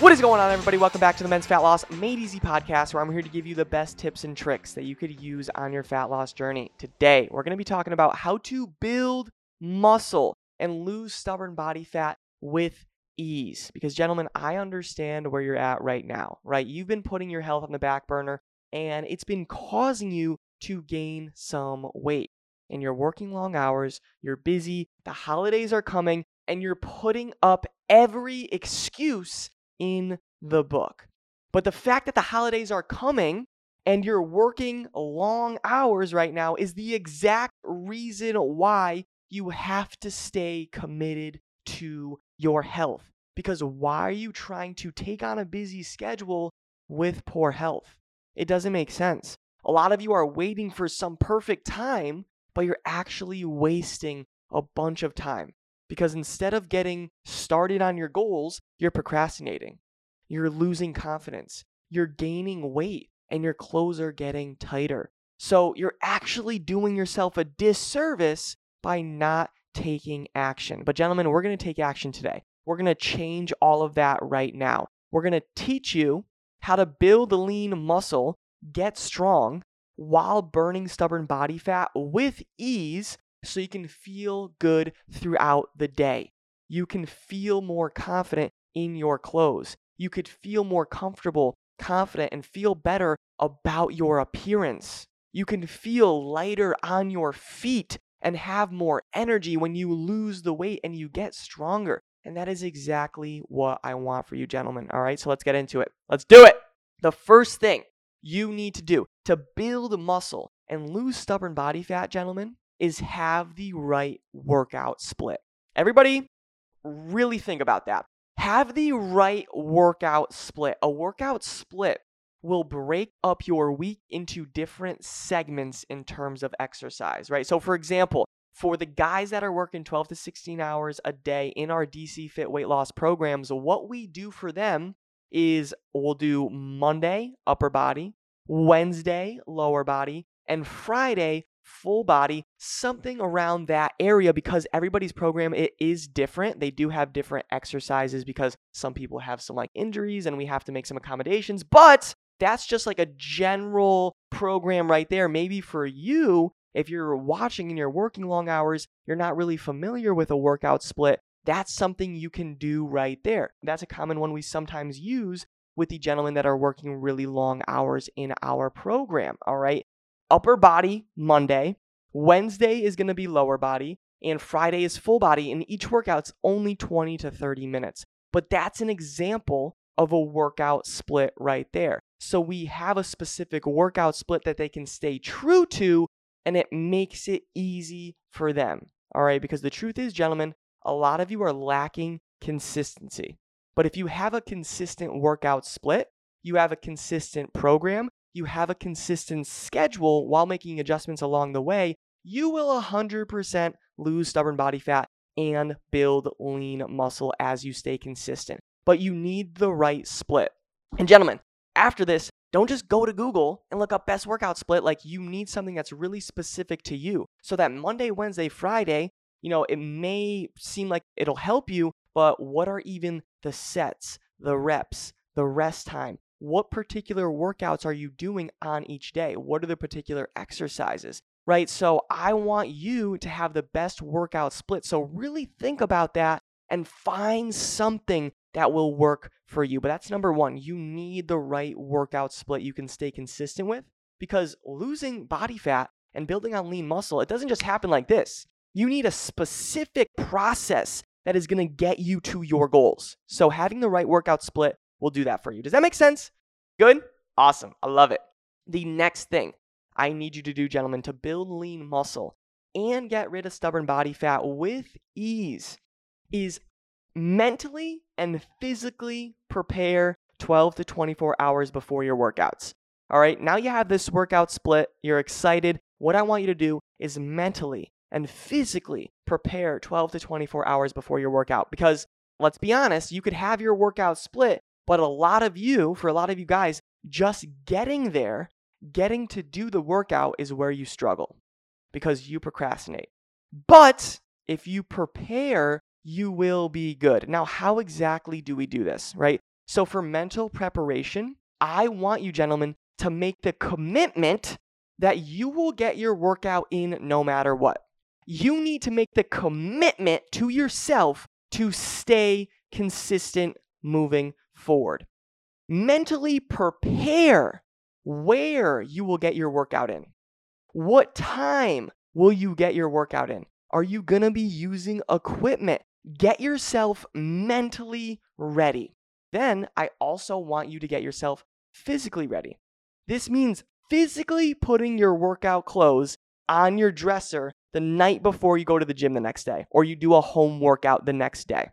What is going on, everybody? Welcome back to the Men's Fat Loss Made Easy podcast, where I'm here to give you the best tips and tricks that you could use on your fat loss journey. Today, we're going to be talking about how to build muscle and lose stubborn body fat with ease. Because, gentlemen, I understand where you're at right now, right? You've been putting your health on the back burner, and it's been causing you to gain some weight. And you're working long hours, you're busy, the holidays are coming, and you're putting up every excuse in hmm. the book. But the fact that the holidays are coming and you're working long hours right now is the exact reason why you have to stay committed to your health. Because why are you trying to take on a busy schedule with poor health? It doesn't make sense. A lot of you are waiting for some perfect time, but you're actually wasting a bunch of time because instead of getting started on your goals, you're procrastinating. You're losing confidence. You're gaining weight and your clothes are getting tighter. So you're actually doing yourself a disservice by not taking action. But, gentlemen, we're going to take action today. We're going to change all of that right now. We're going to teach you how to build lean muscle, get strong, while burning stubborn body fat with ease so you can feel good throughout the day. You can feel more confident in your clothes. You could feel more comfortable, confident, and feel better about your appearance. You can feel lighter on your feet and have more energy when you lose the weight and you get stronger. And that is exactly what I want for you, gentlemen. All right, so let's get into it. Let's do it. The first thing you need to do to build muscle and lose stubborn body fat, gentlemen, is have the right workout split. Everybody, really think about that. Have the right workout split. A workout split will break up your week into different segments in terms of exercise, right? So, for example, for the guys that are working 12 to 16 hours a day in our DC Fit weight loss programs, what we do for them is we'll do Monday, upper body, Wednesday, lower body, and Friday, full body, something around that area because everybody's program it is different. They do have different exercises because some people have some like injuries and we have to make some accommodations, but that's just like a general program right there. Maybe for you, if you're watching and you're working long hours, you're not really familiar with a workout split. That's something you can do right there. That's a common one we sometimes use with the gentlemen that are working really long hours in our program. All right upper body Monday, Wednesday is going to be lower body, and Friday is full body, and each workout's only 20 to 30 minutes. But that's an example of a workout split right there. So we have a specific workout split that they can stay true to, and it makes it easy for them. All right, because the truth is, gentlemen, a lot of you are lacking consistency. But if you have a consistent workout split, you have a consistent program, you have a consistent schedule while making adjustments along the way, you will 100% lose stubborn body fat and build lean muscle as you stay consistent. But you need the right split. And gentlemen, after this, don't just go to Google and look up best workout split. Like you need something that's really specific to you. So that Monday, Wednesday, Friday, you know, it may seem like it'll help you, but what are even the sets, the reps, the rest time? What particular workouts are you doing on each day? What are the particular exercises? Right? So I want you to have the best workout split. So really think about that and find something that will work for you. But that's number one. You need the right workout split you can stay consistent with because losing body fat and building on lean muscle, it doesn't just happen like this. You need a specific process that is going to get you to your goals. So having the right workout split will do that for you. Does that make sense? Good? Awesome. I love it. The next thing I need you to do, gentlemen, to build lean muscle and get rid of stubborn body fat with ease is mentally and physically prepare 12 to 24 hours before your workouts. All right, now you have this workout split, you're excited. What I want you to do is mentally and physically prepare 12 to 24 hours before your workout. Because let's be honest, you could have your workout split, but a lot of you, for a lot of you guys, just getting there, getting to do the workout is where you struggle because you procrastinate. But if you prepare, you will be good. Now, how exactly do we do this, right? So, for mental preparation, I want you, gentlemen, to make the commitment that you will get your workout in no matter what. You need to make the commitment to yourself to stay consistent moving forward. Mentally prepare where you will get your workout in. What time will you get your workout in? Are you going to be using equipment? Get yourself mentally ready. Then I also want you to get yourself physically ready. This means physically putting your workout clothes on your dresser the night before you go to the gym the next day or you do a home workout the next day.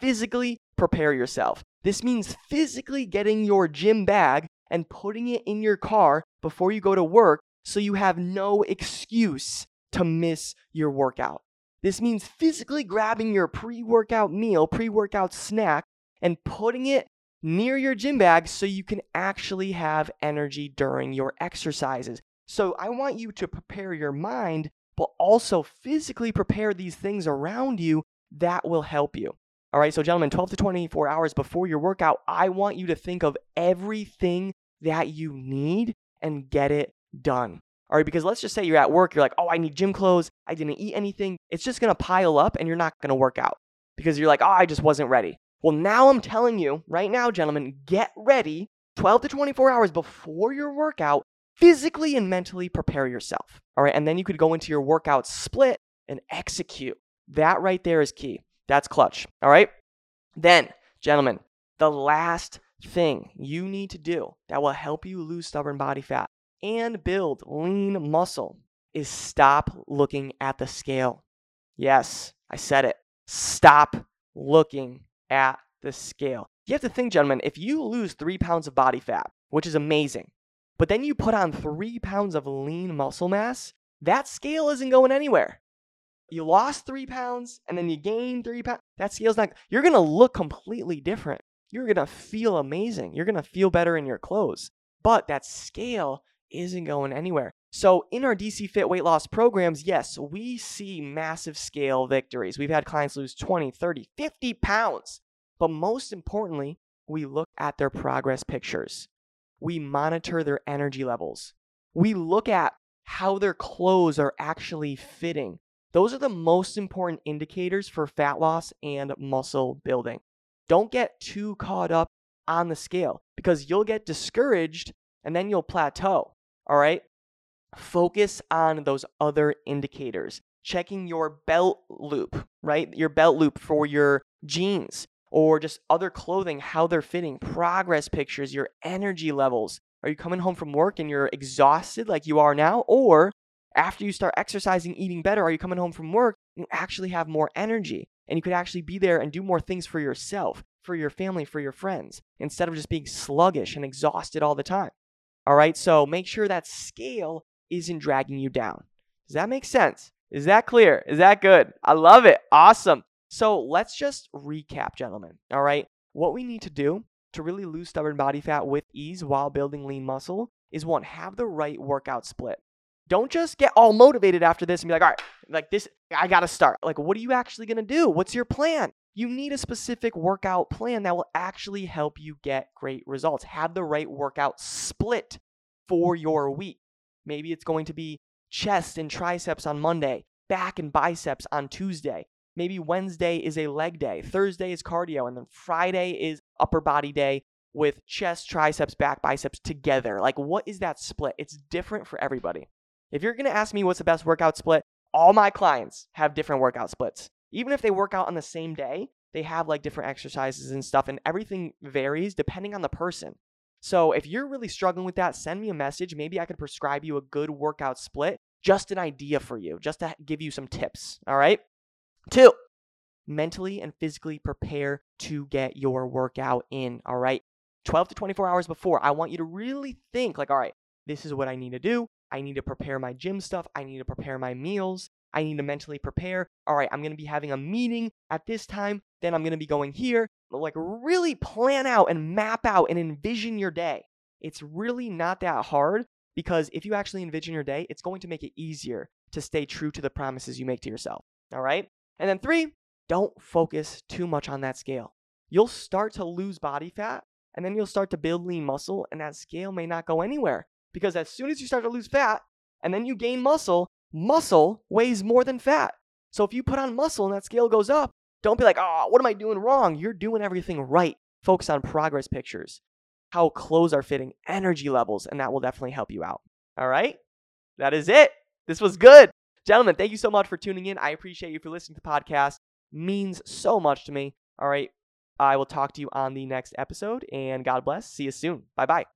Physically prepare yourself. This means physically getting your gym bag and putting it in your car before you go to work so you have no excuse to miss your workout. This means physically grabbing your pre workout meal, pre workout snack, and putting it near your gym bag so you can actually have energy during your exercises. So I want you to prepare your mind, but also physically prepare these things around you that will help you. All right, so gentlemen, 12 to 24 hours before your workout, I want you to think of everything that you need and get it done. All right, because let's just say you're at work, you're like, oh, I need gym clothes, I didn't eat anything. It's just gonna pile up and you're not gonna work out because you're like, oh, I just wasn't ready. Well, now I'm telling you, right now, gentlemen, get ready 12 to 24 hours before your workout, physically and mentally prepare yourself. All right, and then you could go into your workout split and execute. That right there is key. That's clutch. All right, then, gentlemen, the last thing you need to do that will help you lose stubborn body fat and build lean muscle is stop looking at the scale. Yes, I said it. Stop looking at the scale. You have to think, gentlemen, if you lose three pounds of body fat, which is amazing, but then you put on three pounds of lean muscle mass, that scale isn't going anywhere. You lost three pounds and then you gained three pounds. That scale's not, you're going to look completely different. You're going to feel amazing. You're going to feel better in your clothes. But that scale isn't going anywhere. So, in our DC Fit weight loss programs, yes, we see massive scale victories. We've had clients lose 20, 30, 50 pounds. But most importantly, we look at their progress pictures. We monitor their energy levels. We look at how their clothes are actually fitting. Those are the most important indicators for fat loss and muscle building. Don't get too caught up on the scale because you'll get discouraged and then you'll plateau. All right. Focus on those other indicators. Checking your belt loop, right? Your belt loop for your jeans or just other clothing, how they're fitting, progress pictures, your energy levels. Are you coming home from work and you're exhausted like you are now? Or after you start exercising, eating better, are you coming home from work you actually have more energy? And you could actually be there and do more things for yourself, for your family, for your friends, instead of just being sluggish and exhausted all the time. All right, so make sure that scale isn't dragging you down. Does that make sense? Is that clear? Is that good? I love it. Awesome. So let's just recap, gentlemen. All right, what we need to do to really lose stubborn body fat with ease while building lean muscle is one, have the right workout split. Don't just get all motivated after this and be like, all right, like this, I gotta start. Like, what are you actually gonna do? What's your plan? You need a specific workout plan that will actually help you get great results. Have the right workout split for your week. Maybe it's going to be chest and triceps on Monday, back and biceps on Tuesday. Maybe Wednesday is a leg day, Thursday is cardio, and then Friday is upper body day with chest, triceps, back, biceps together. Like, what is that split? It's different for everybody. If you're gonna ask me what's the best workout split, all my clients have different workout splits even if they work out on the same day, they have like different exercises and stuff, and everything varies depending on the person. So if you're really struggling with that, send me a message. Maybe I could prescribe you a good workout split, just an idea for you, just to give you some tips. All right. Two, mentally and physically prepare to get your workout in. All right. 12 to 24 hours before, I want you to really think like, all right, this is what I need to do. I need to prepare my gym stuff. I need to prepare my meals. I need to mentally prepare. All right, I'm going to be having a meeting at this time. Then I'm going to be going here. Like, really plan out and map out and envision your day. It's really not that hard because if you actually envision your day, it's going to make it easier to stay true to the promises you make to yourself. All right. And then three, don't focus too much on that scale. You'll start to lose body fat and then you'll start to build lean muscle, and that scale may not go anywhere because as soon as you start to lose fat and then you gain muscle, muscle weighs more than fat. So if you put on muscle and that scale goes up, don't be like, oh, what am I doing wrong? You're doing everything right. Focus on progress pictures, how clothes are fitting, energy levels, and that will definitely help you out. All right? That is it. This was good. Gentlemen, thank you so much for tuning in. I appreciate you for listening to the podcast. Means so much to me. All right. I will talk to you on the next episode, and God bless. See you soon. Bye bye.